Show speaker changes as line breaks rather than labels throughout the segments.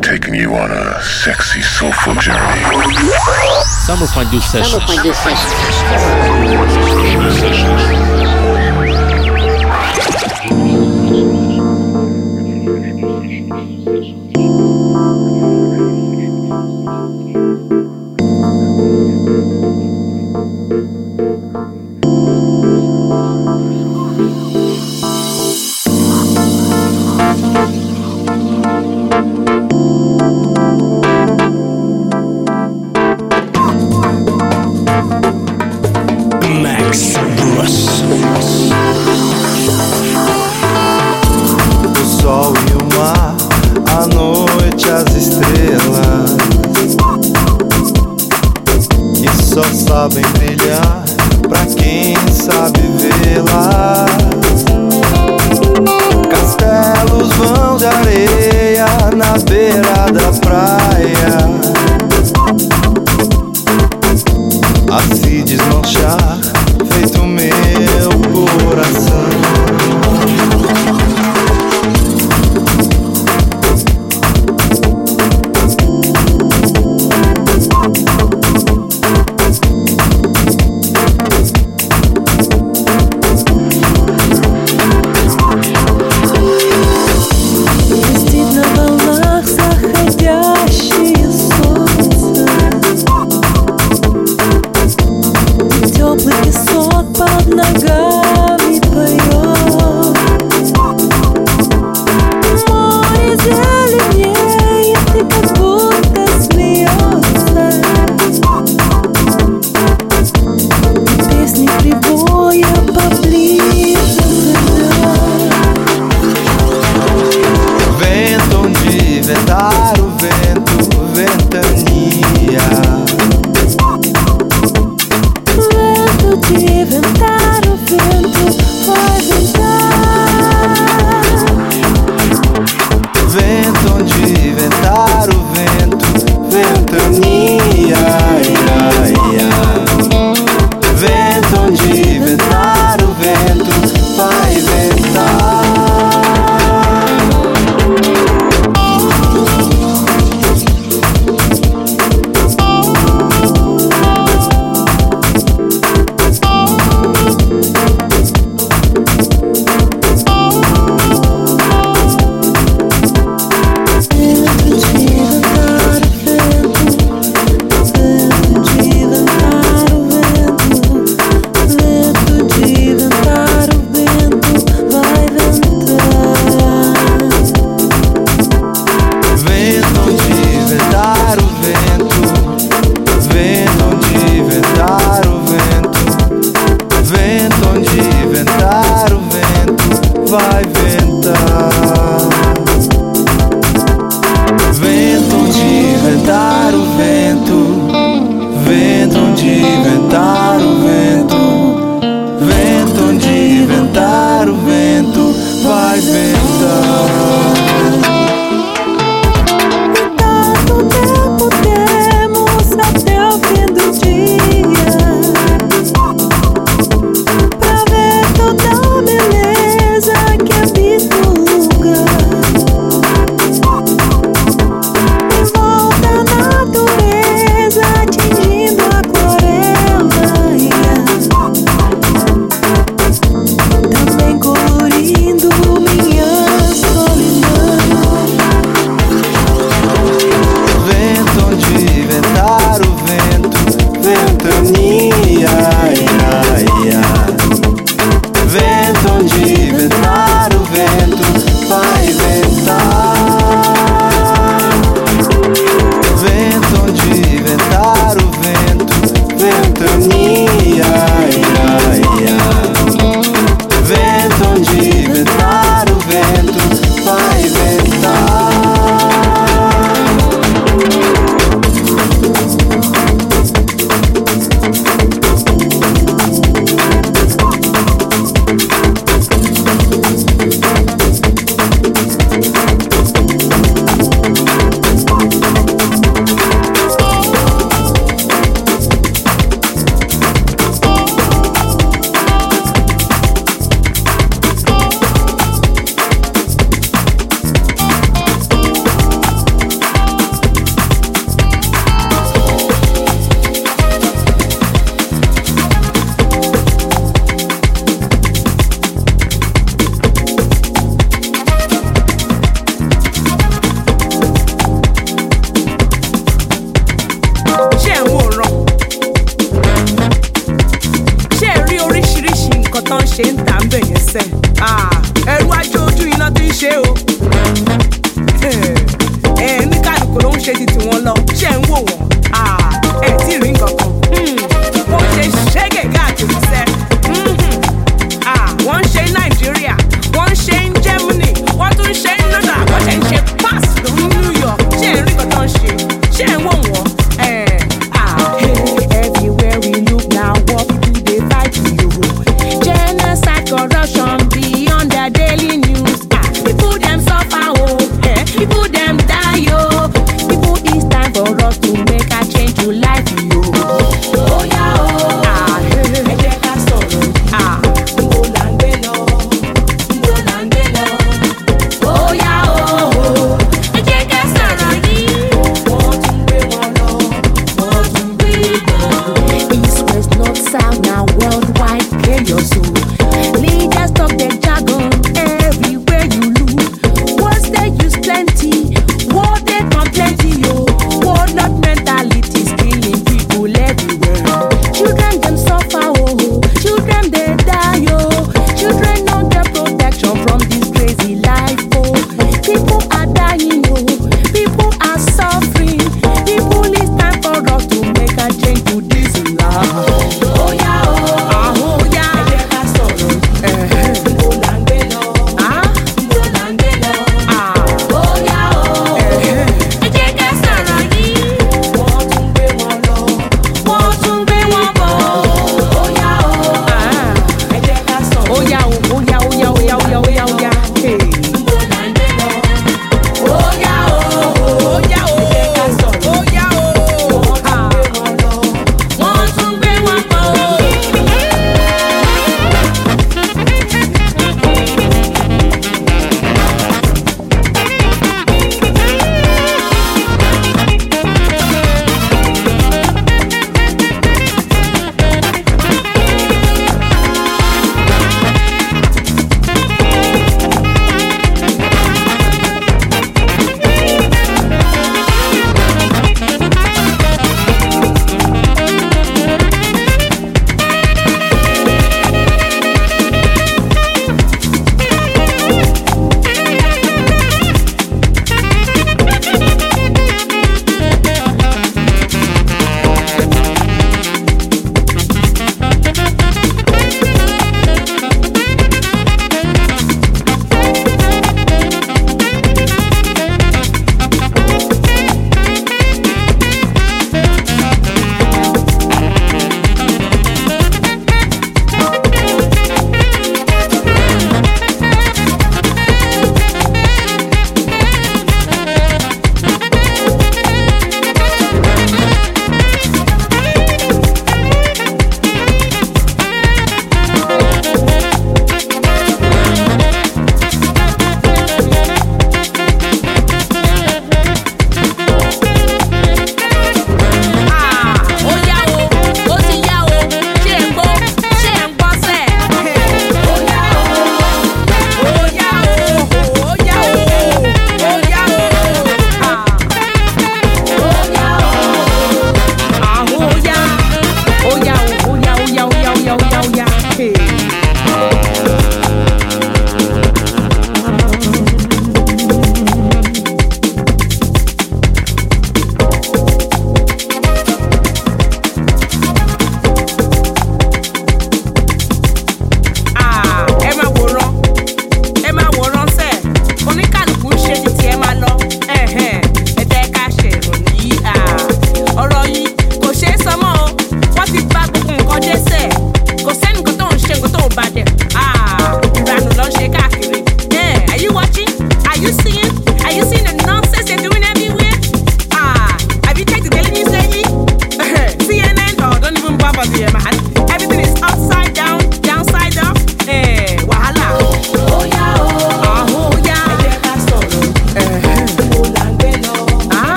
Taking you on a sexy, soulful journey.
Summer Fondue Sessions.
Summer Fondue Sessions.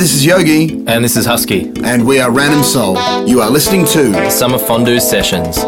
This is Yogi,
And this is Husky.
and we are Random Soul. You are listening to
Summer Fondue Sessions.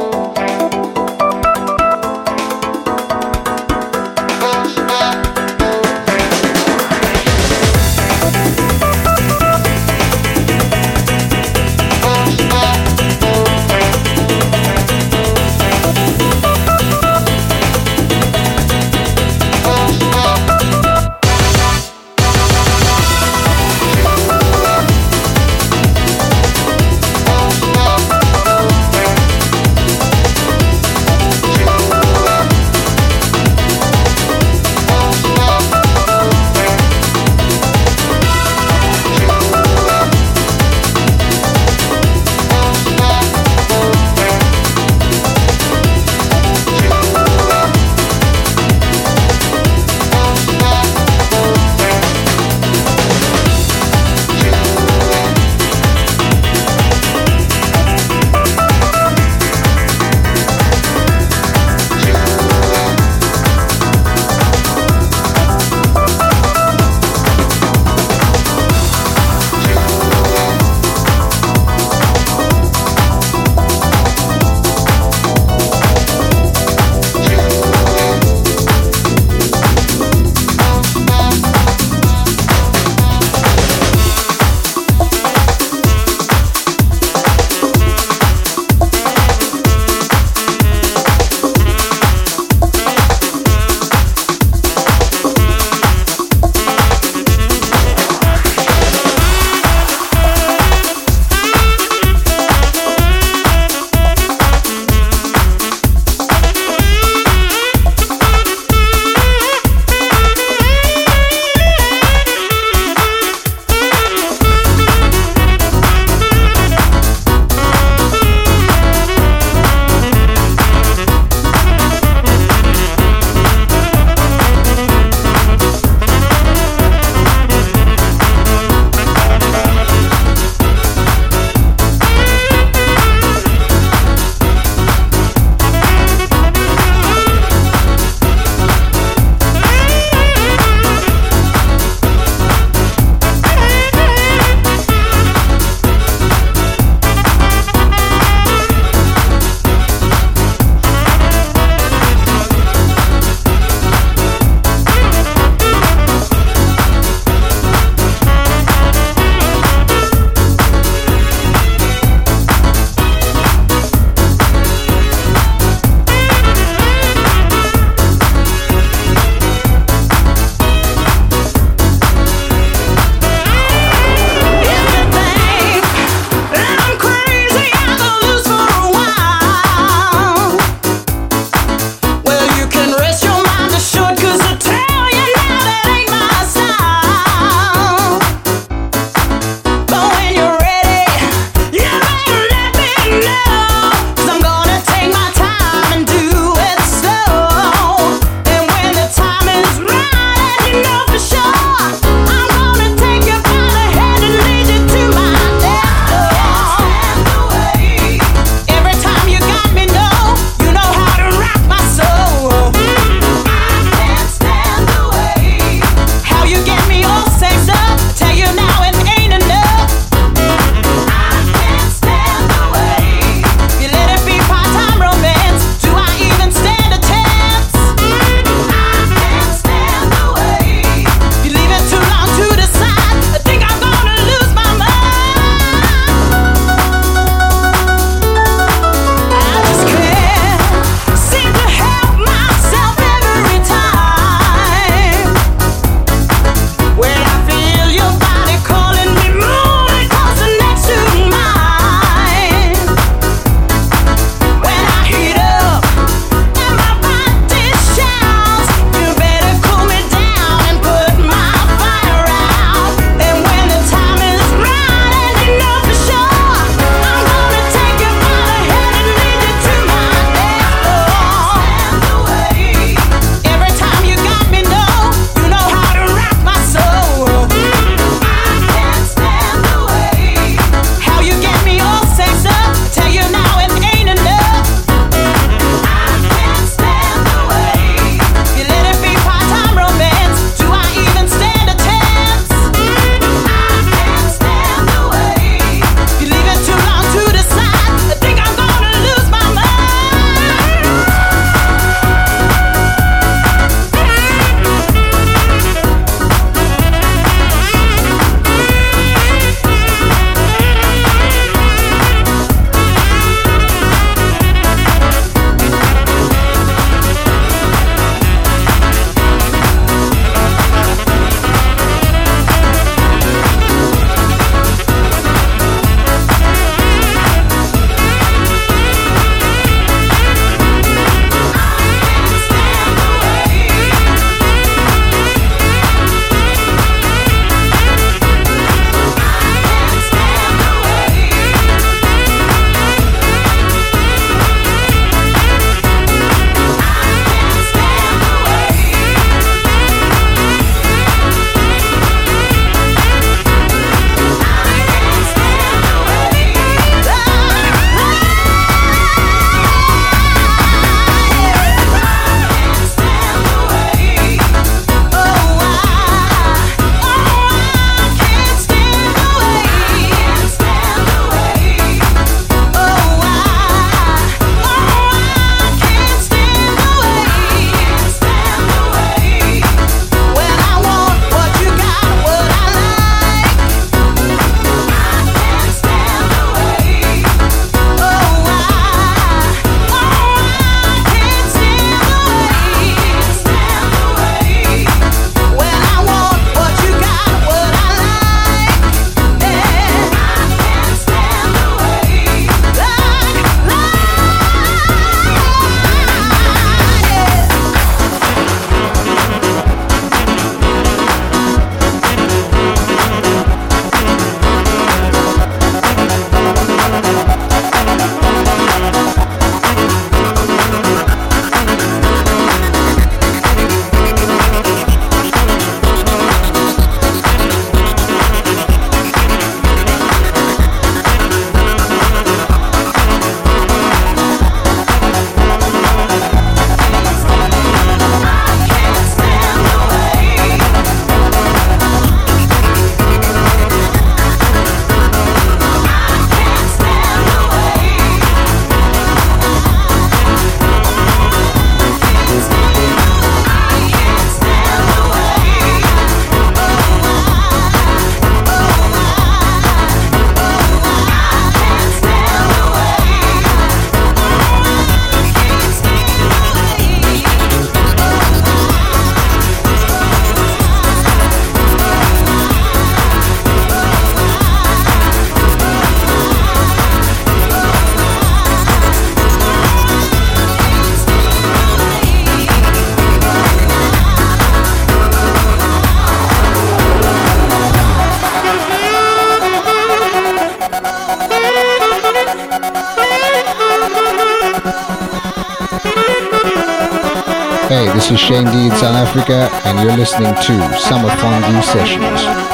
Is Shane D in South Africa, and you're listening to Summer Fondue Sessions.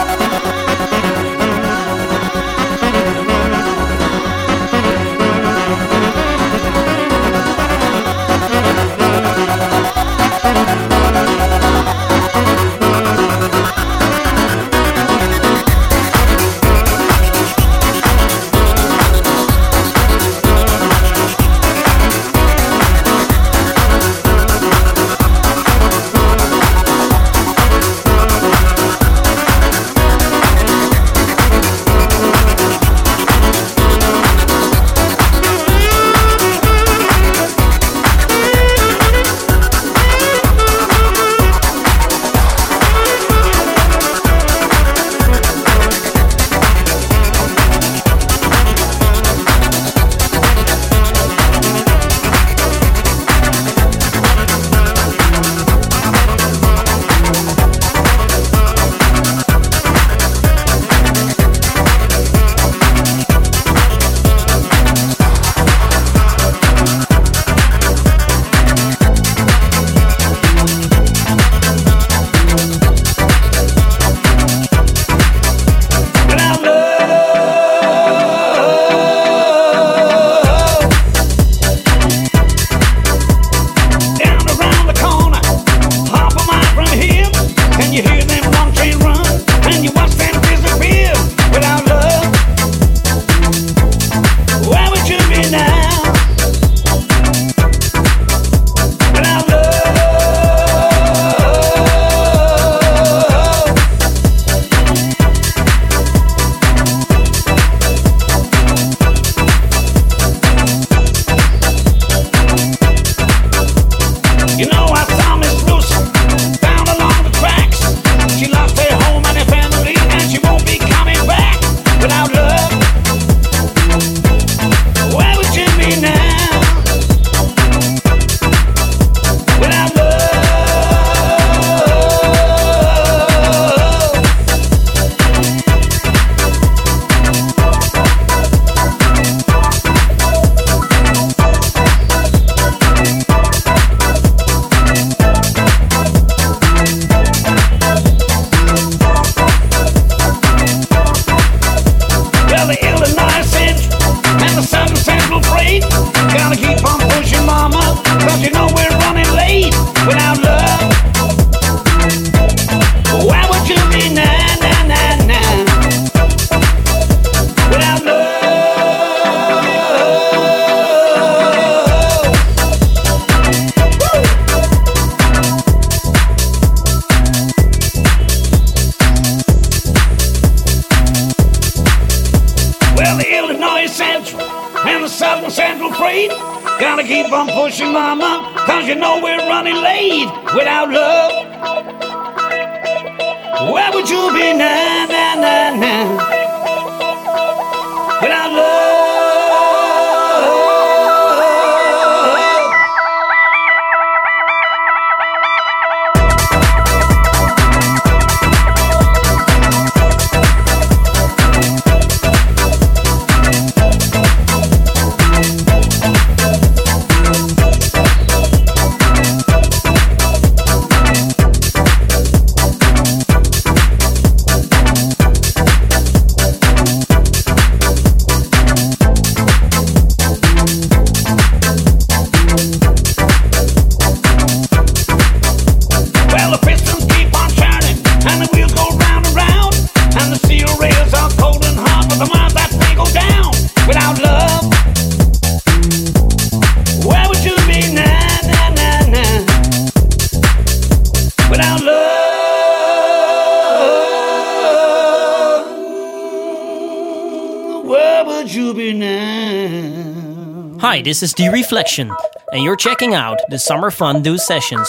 Hi, this is The Reflection, and you're checking out the Summer Fondue Sessions.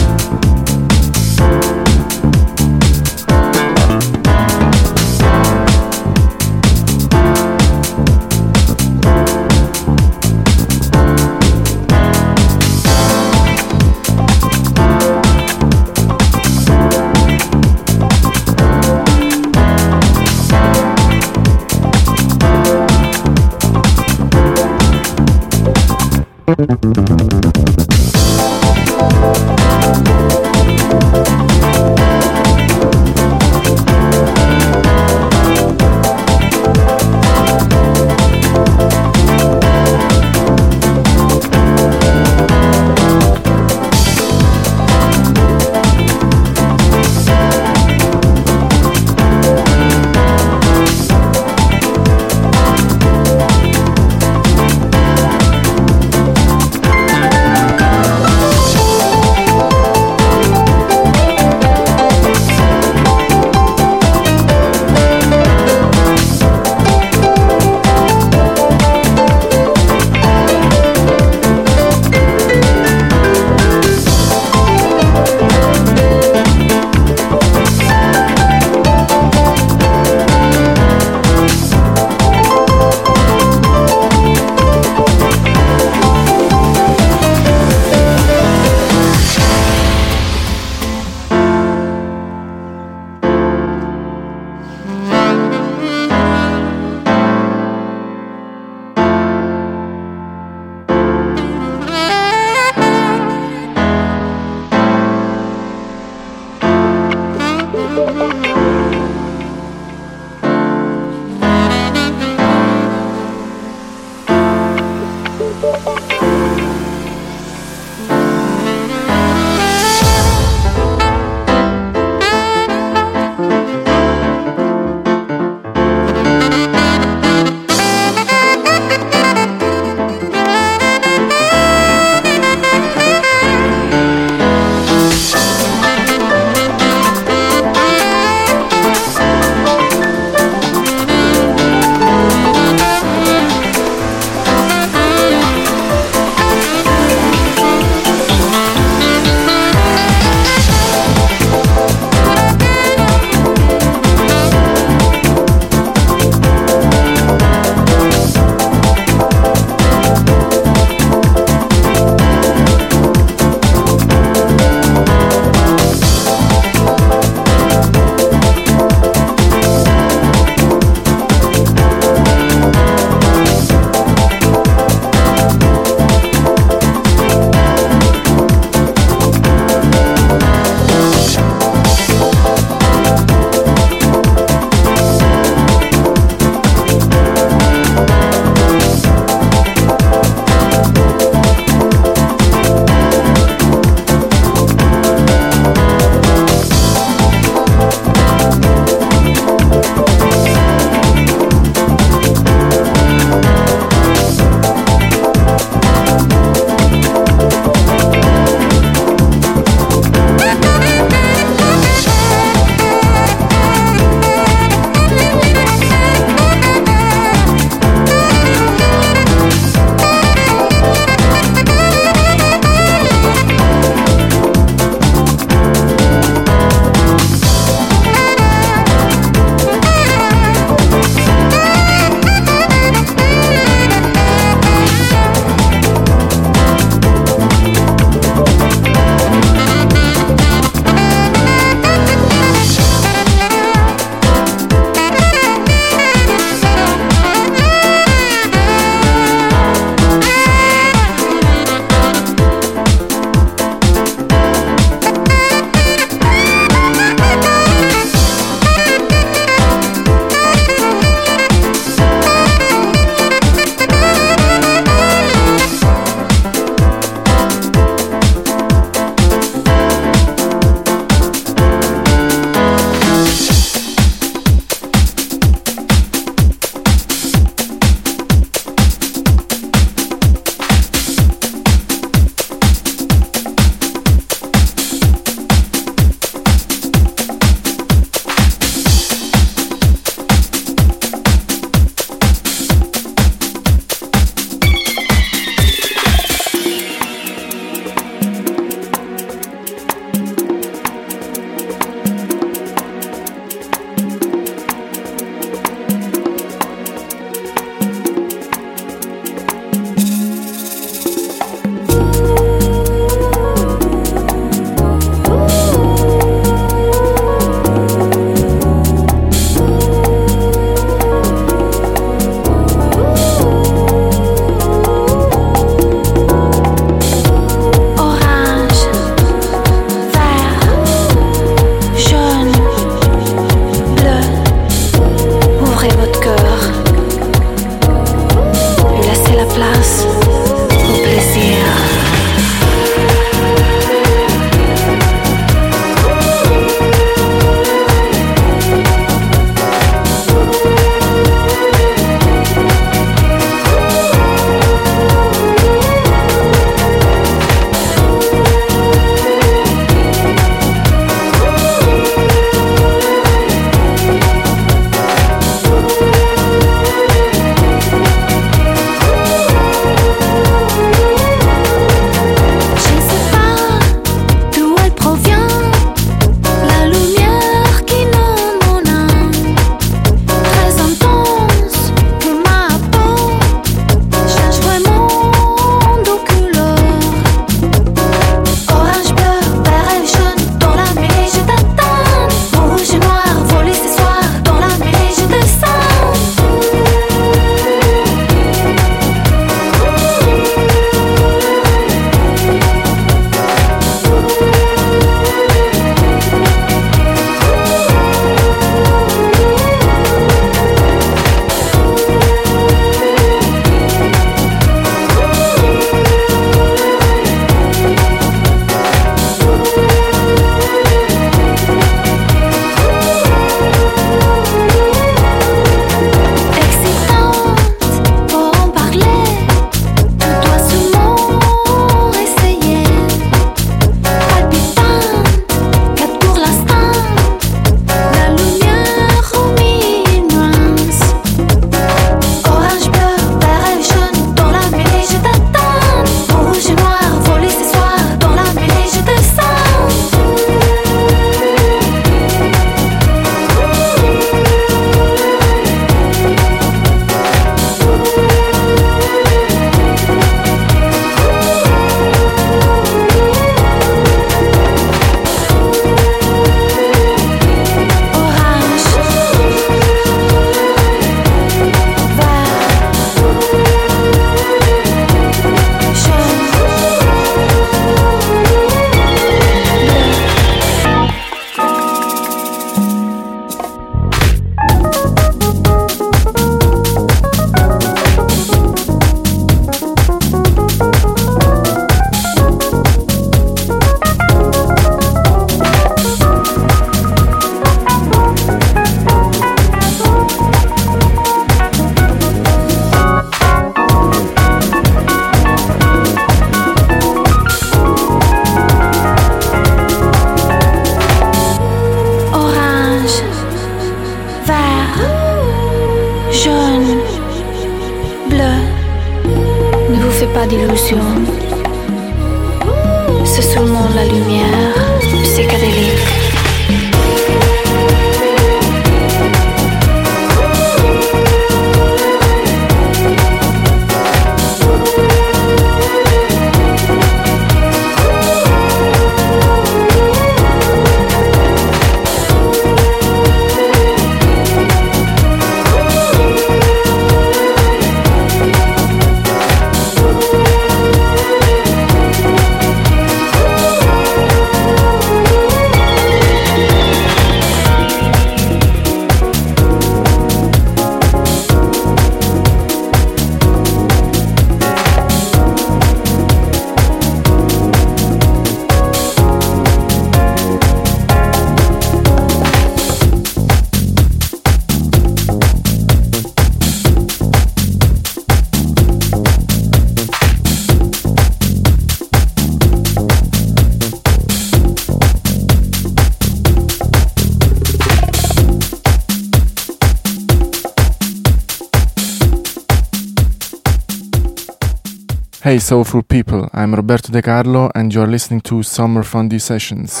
Hey, soulful people, I'm Roberto De Carlo, and you're listening to Summer Fondue Sessions.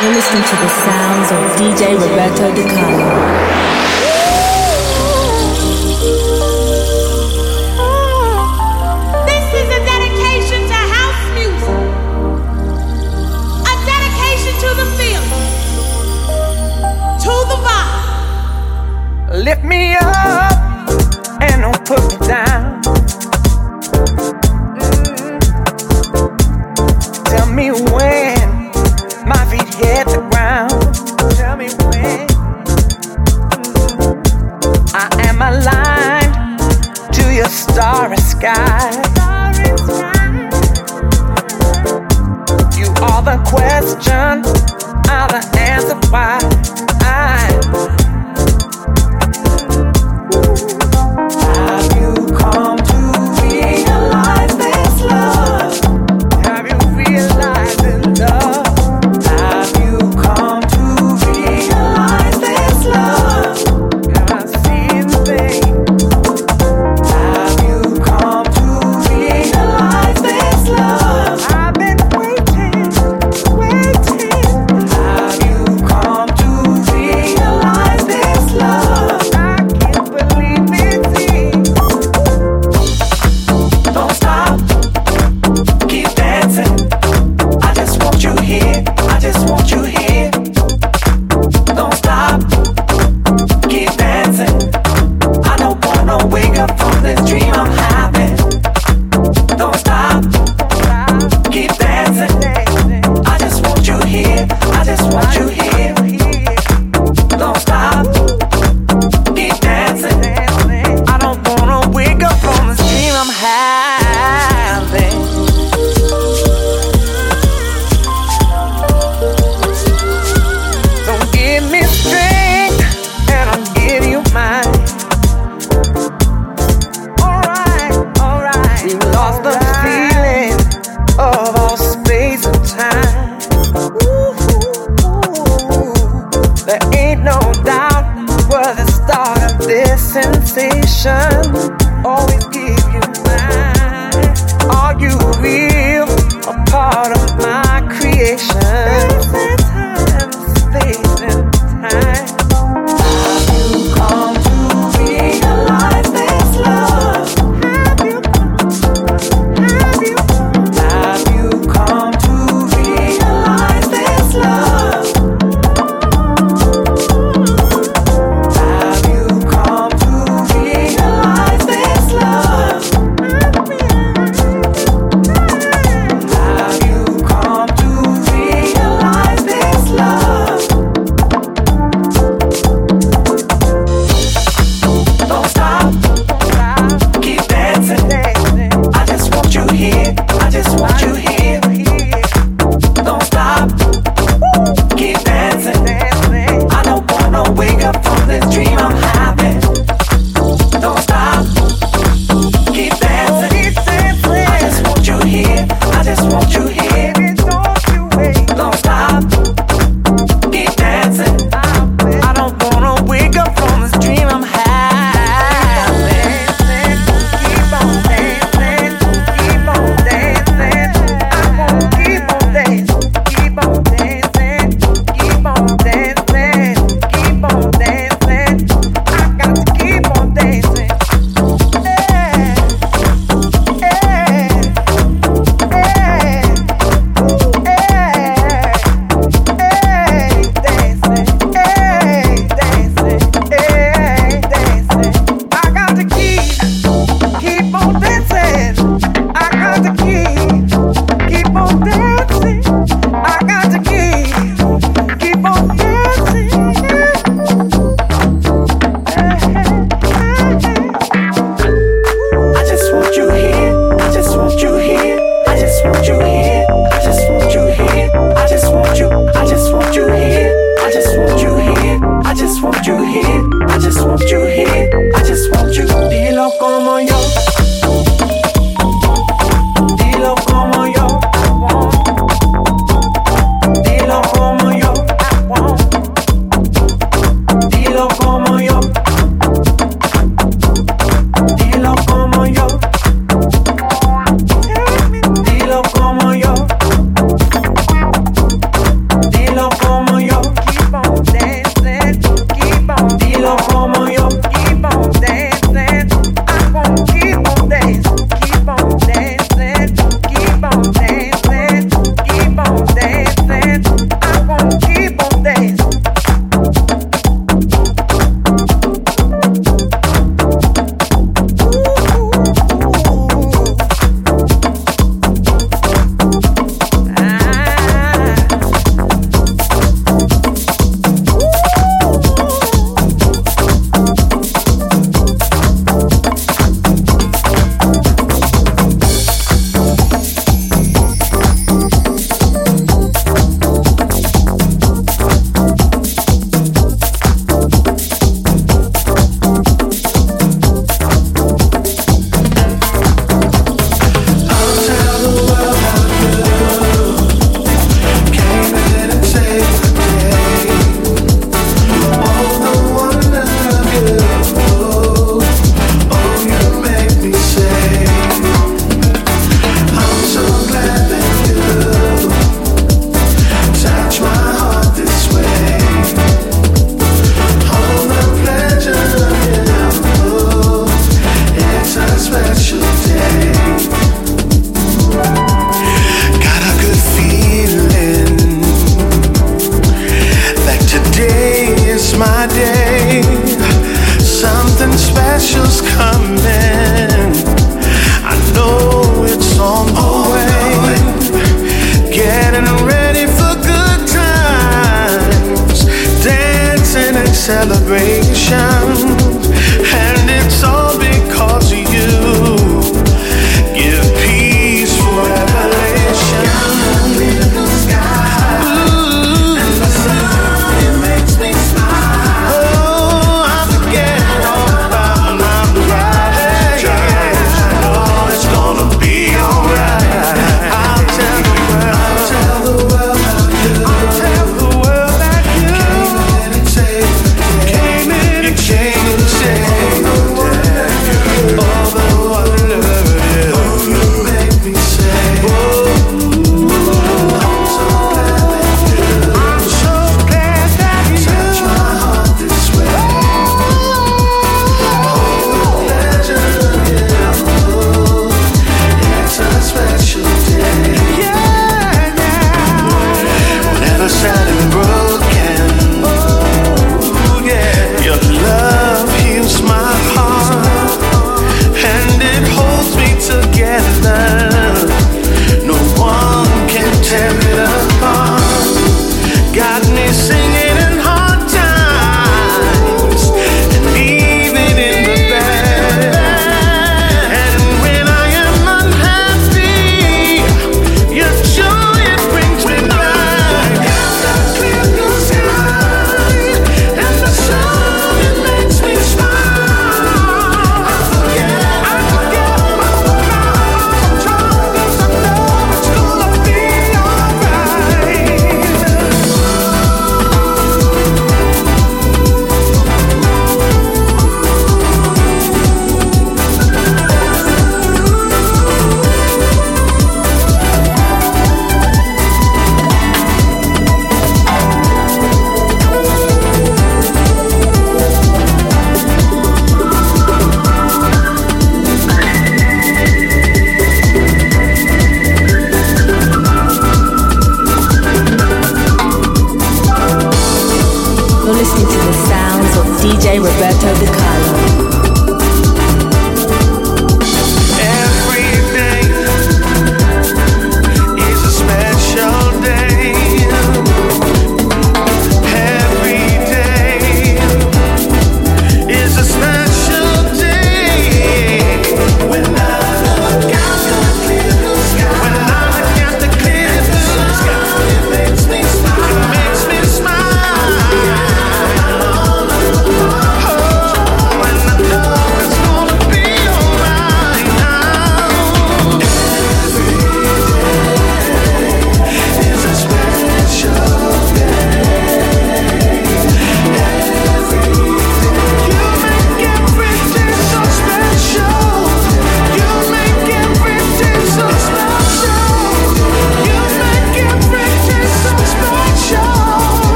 You're listening to the sounds of DJ Roberto De Carlo.
lift me up put me down. Mm. Tell me when my feet hit the ground. Tell me when mm. I am aligned to your starry sky. Starry sky. You are the question, I'm the answer why I.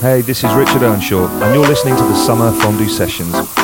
Hey, this is Richard Earnshaw, and you're listening to the Summer Fondue Sessions.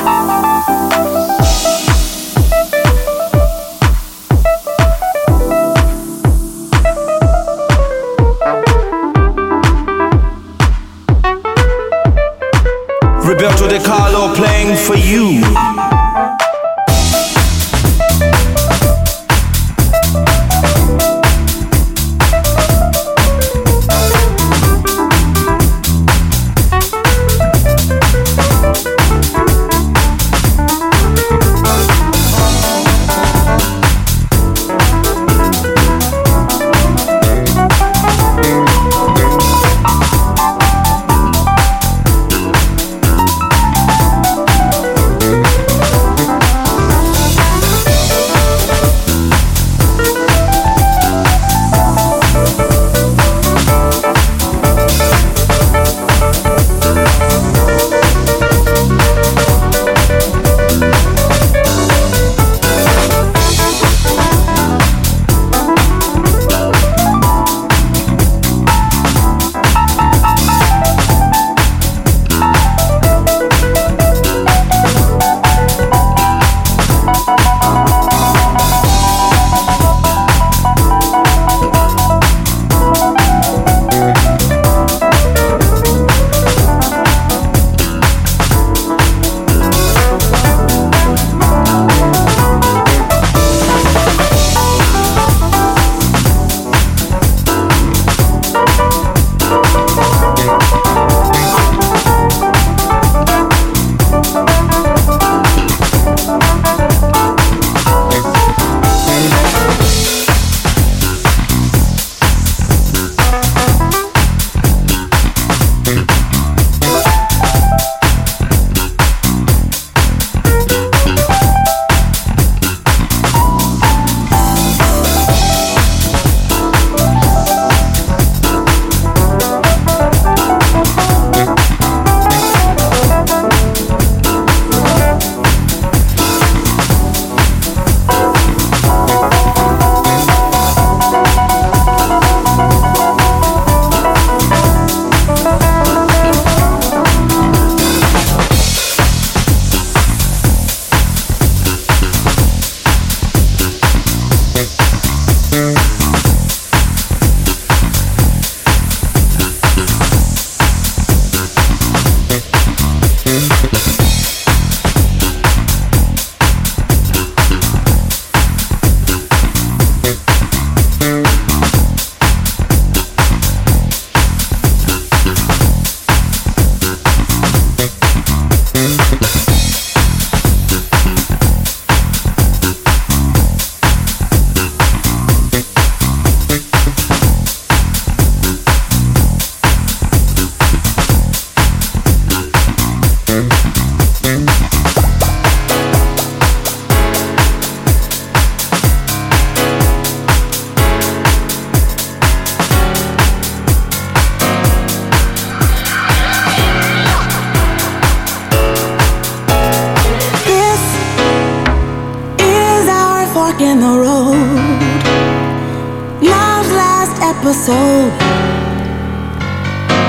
my soul.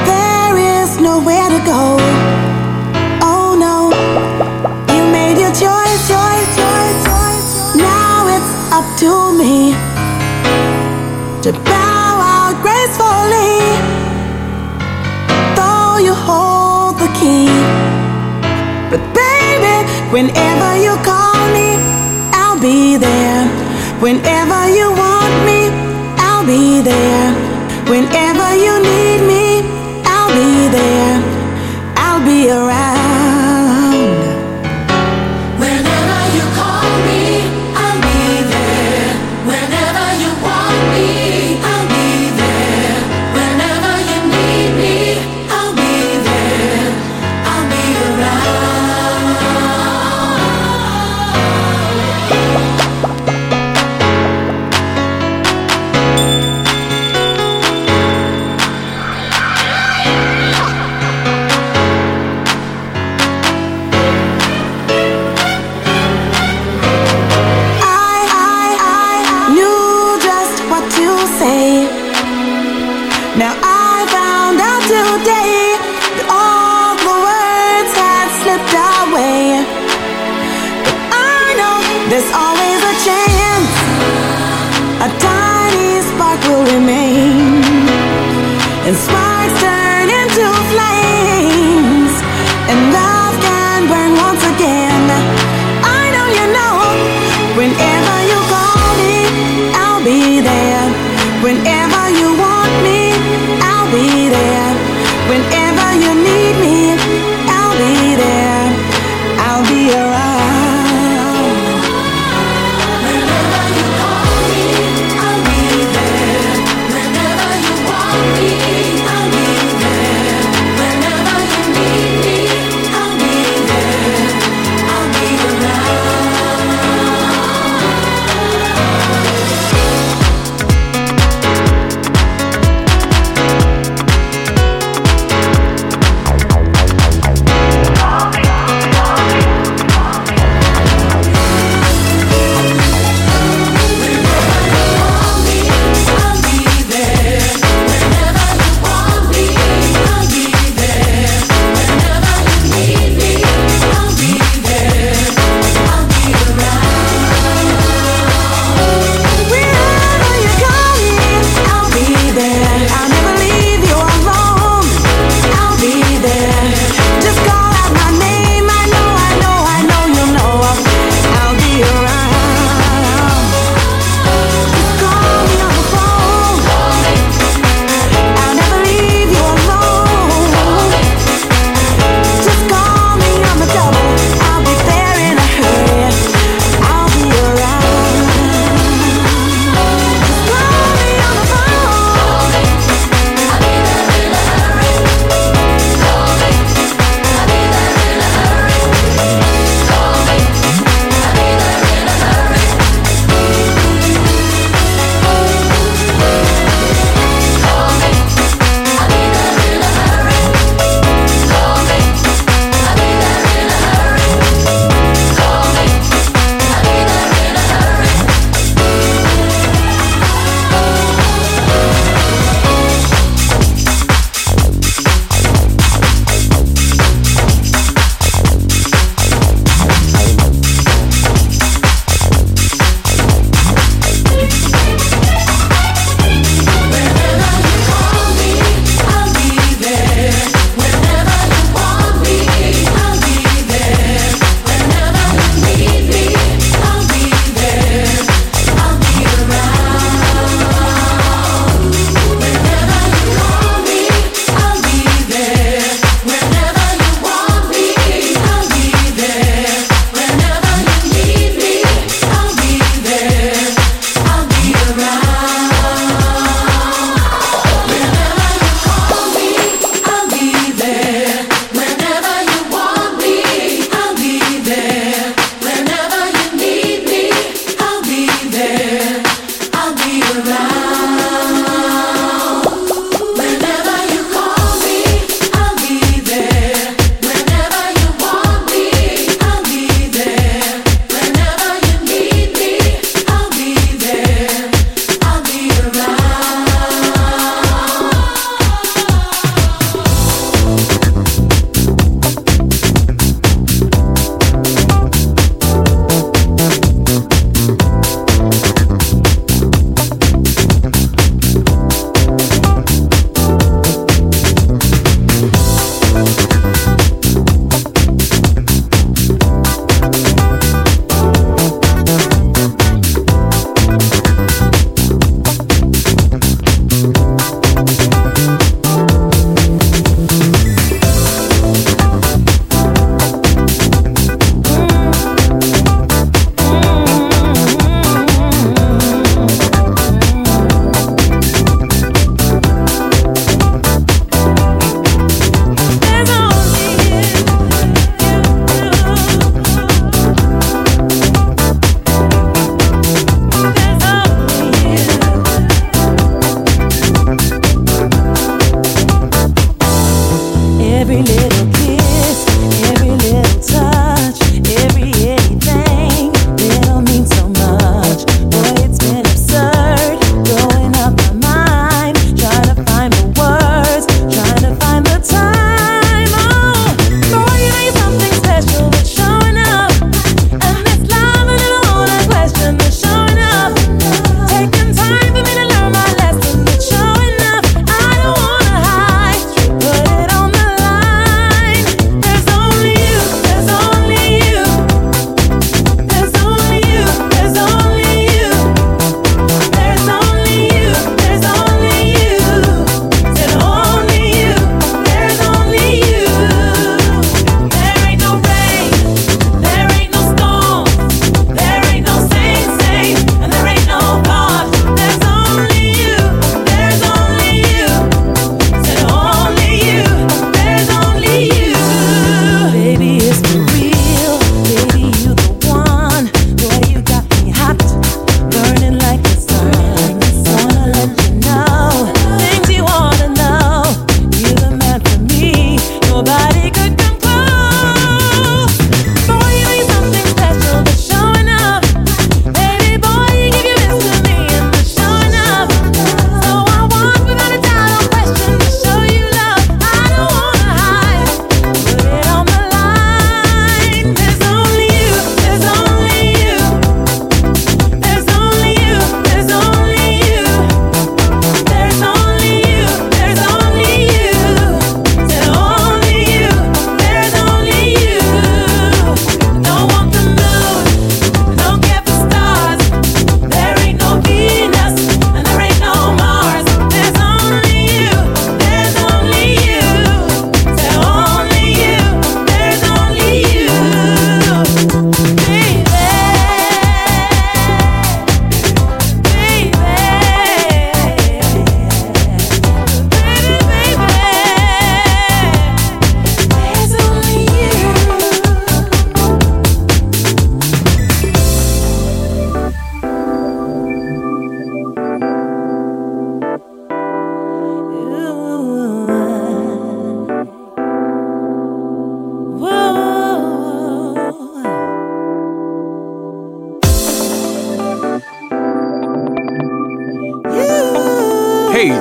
There is nowhere to go. Oh no, you made your choice, choice, choice, choice. Now it's up to me to bow out gracefully. Though you hold the key, but baby, whenever you call me, I'll be there. Whenever you want be there. Whenever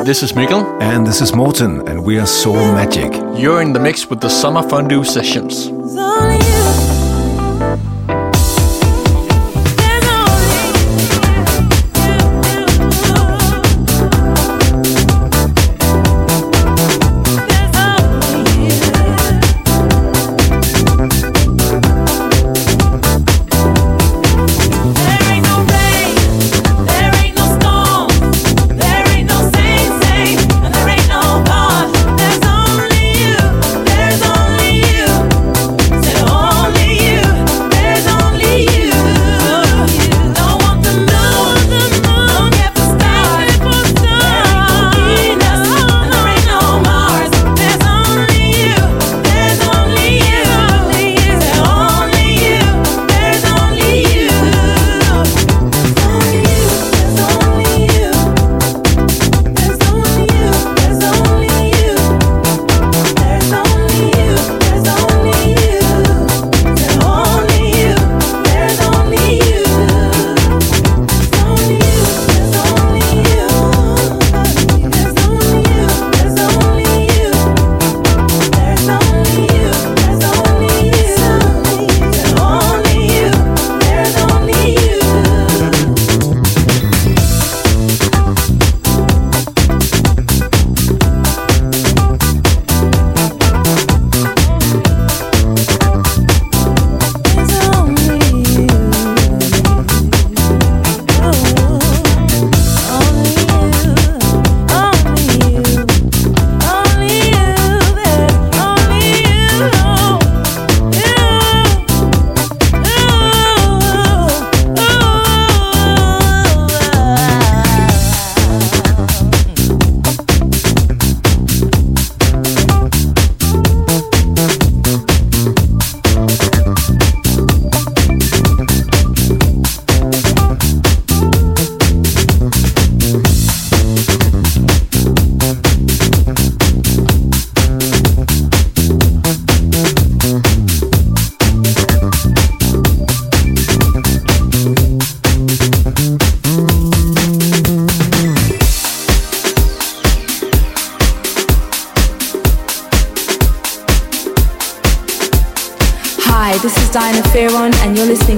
this
is
Mikkel.
And this is Morten, and we are Soul Magic.
You're in the mix with the Summer Fondue Sessions.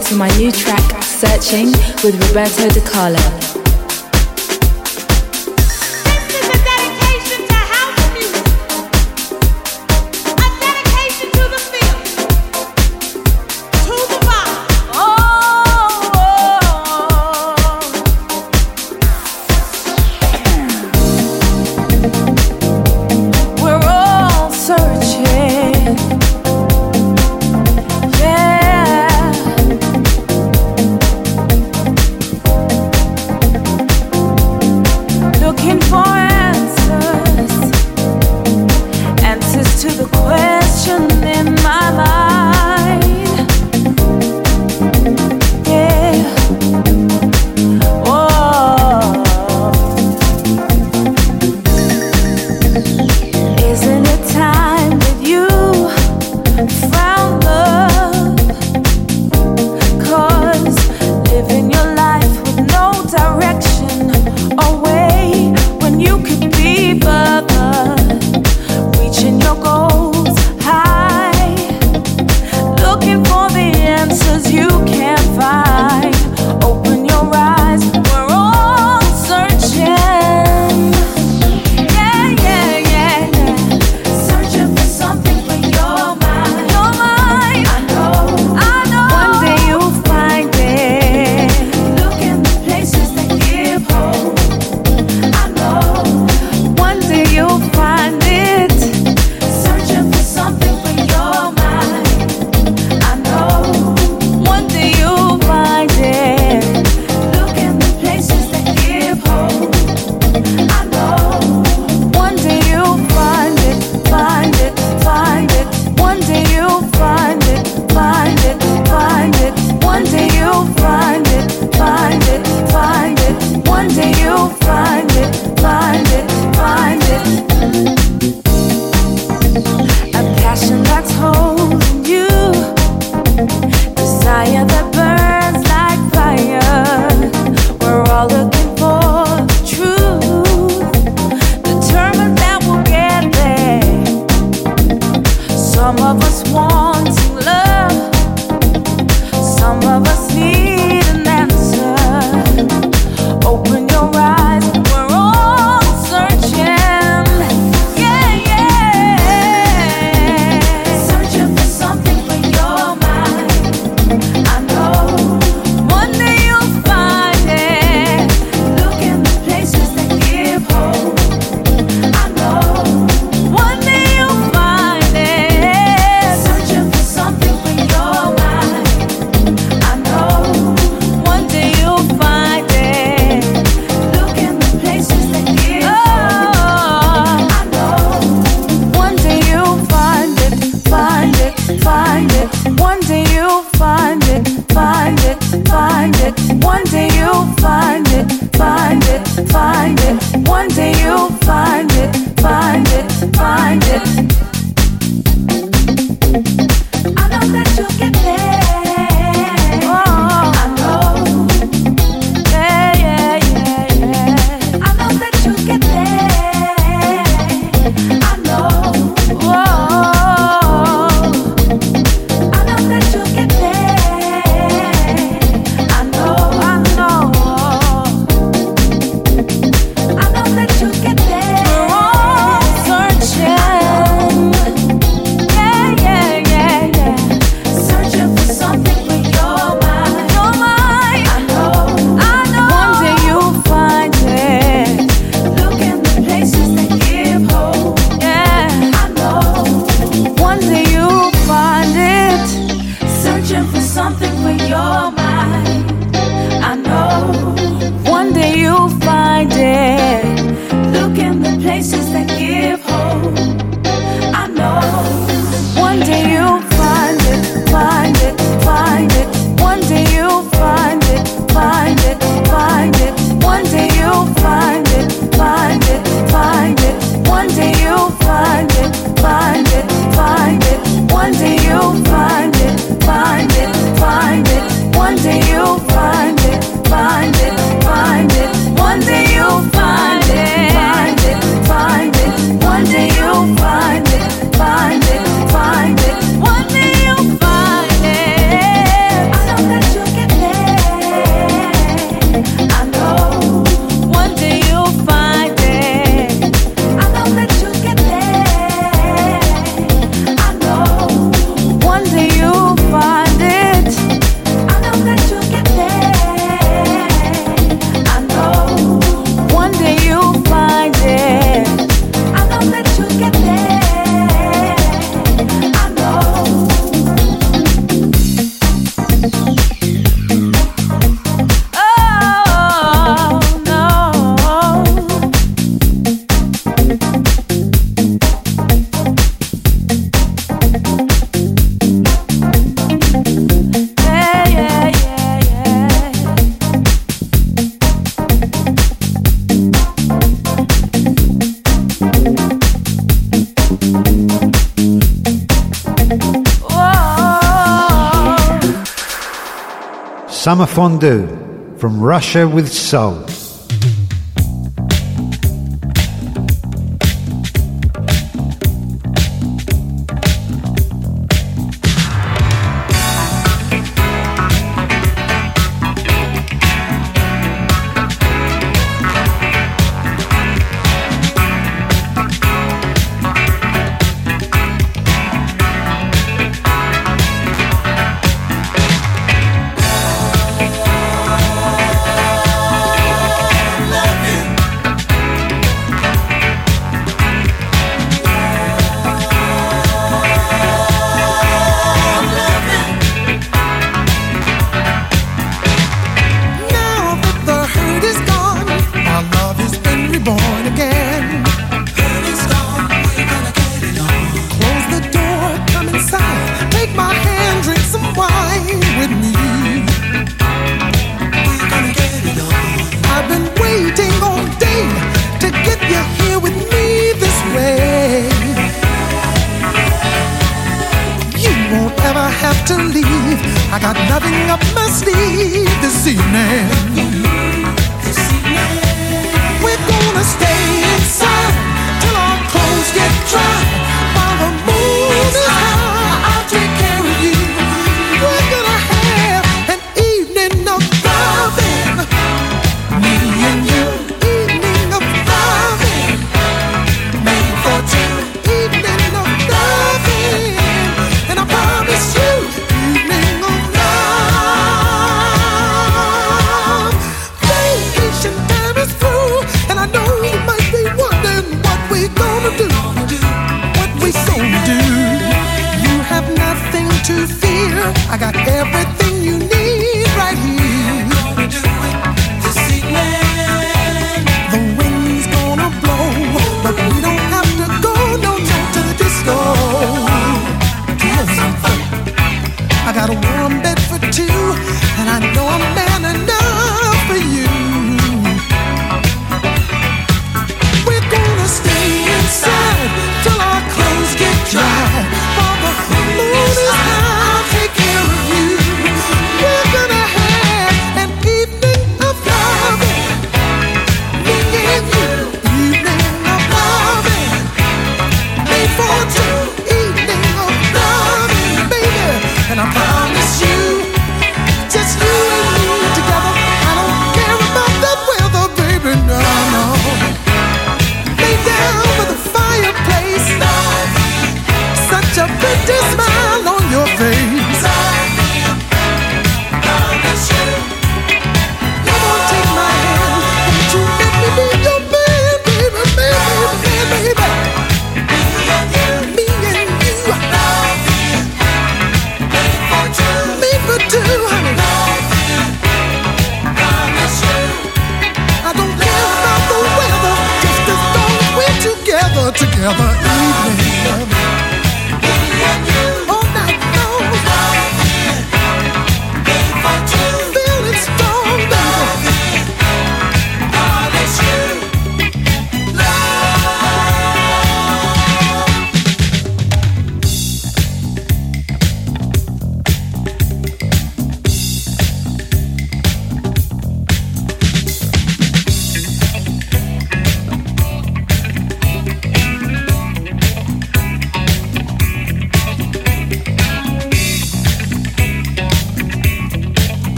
To my new track, Searching, with Roberto De Carlo.
Fondue from Russia with Soul.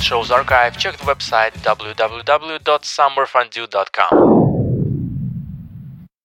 Shows archive, check the website www.summerfondue.com.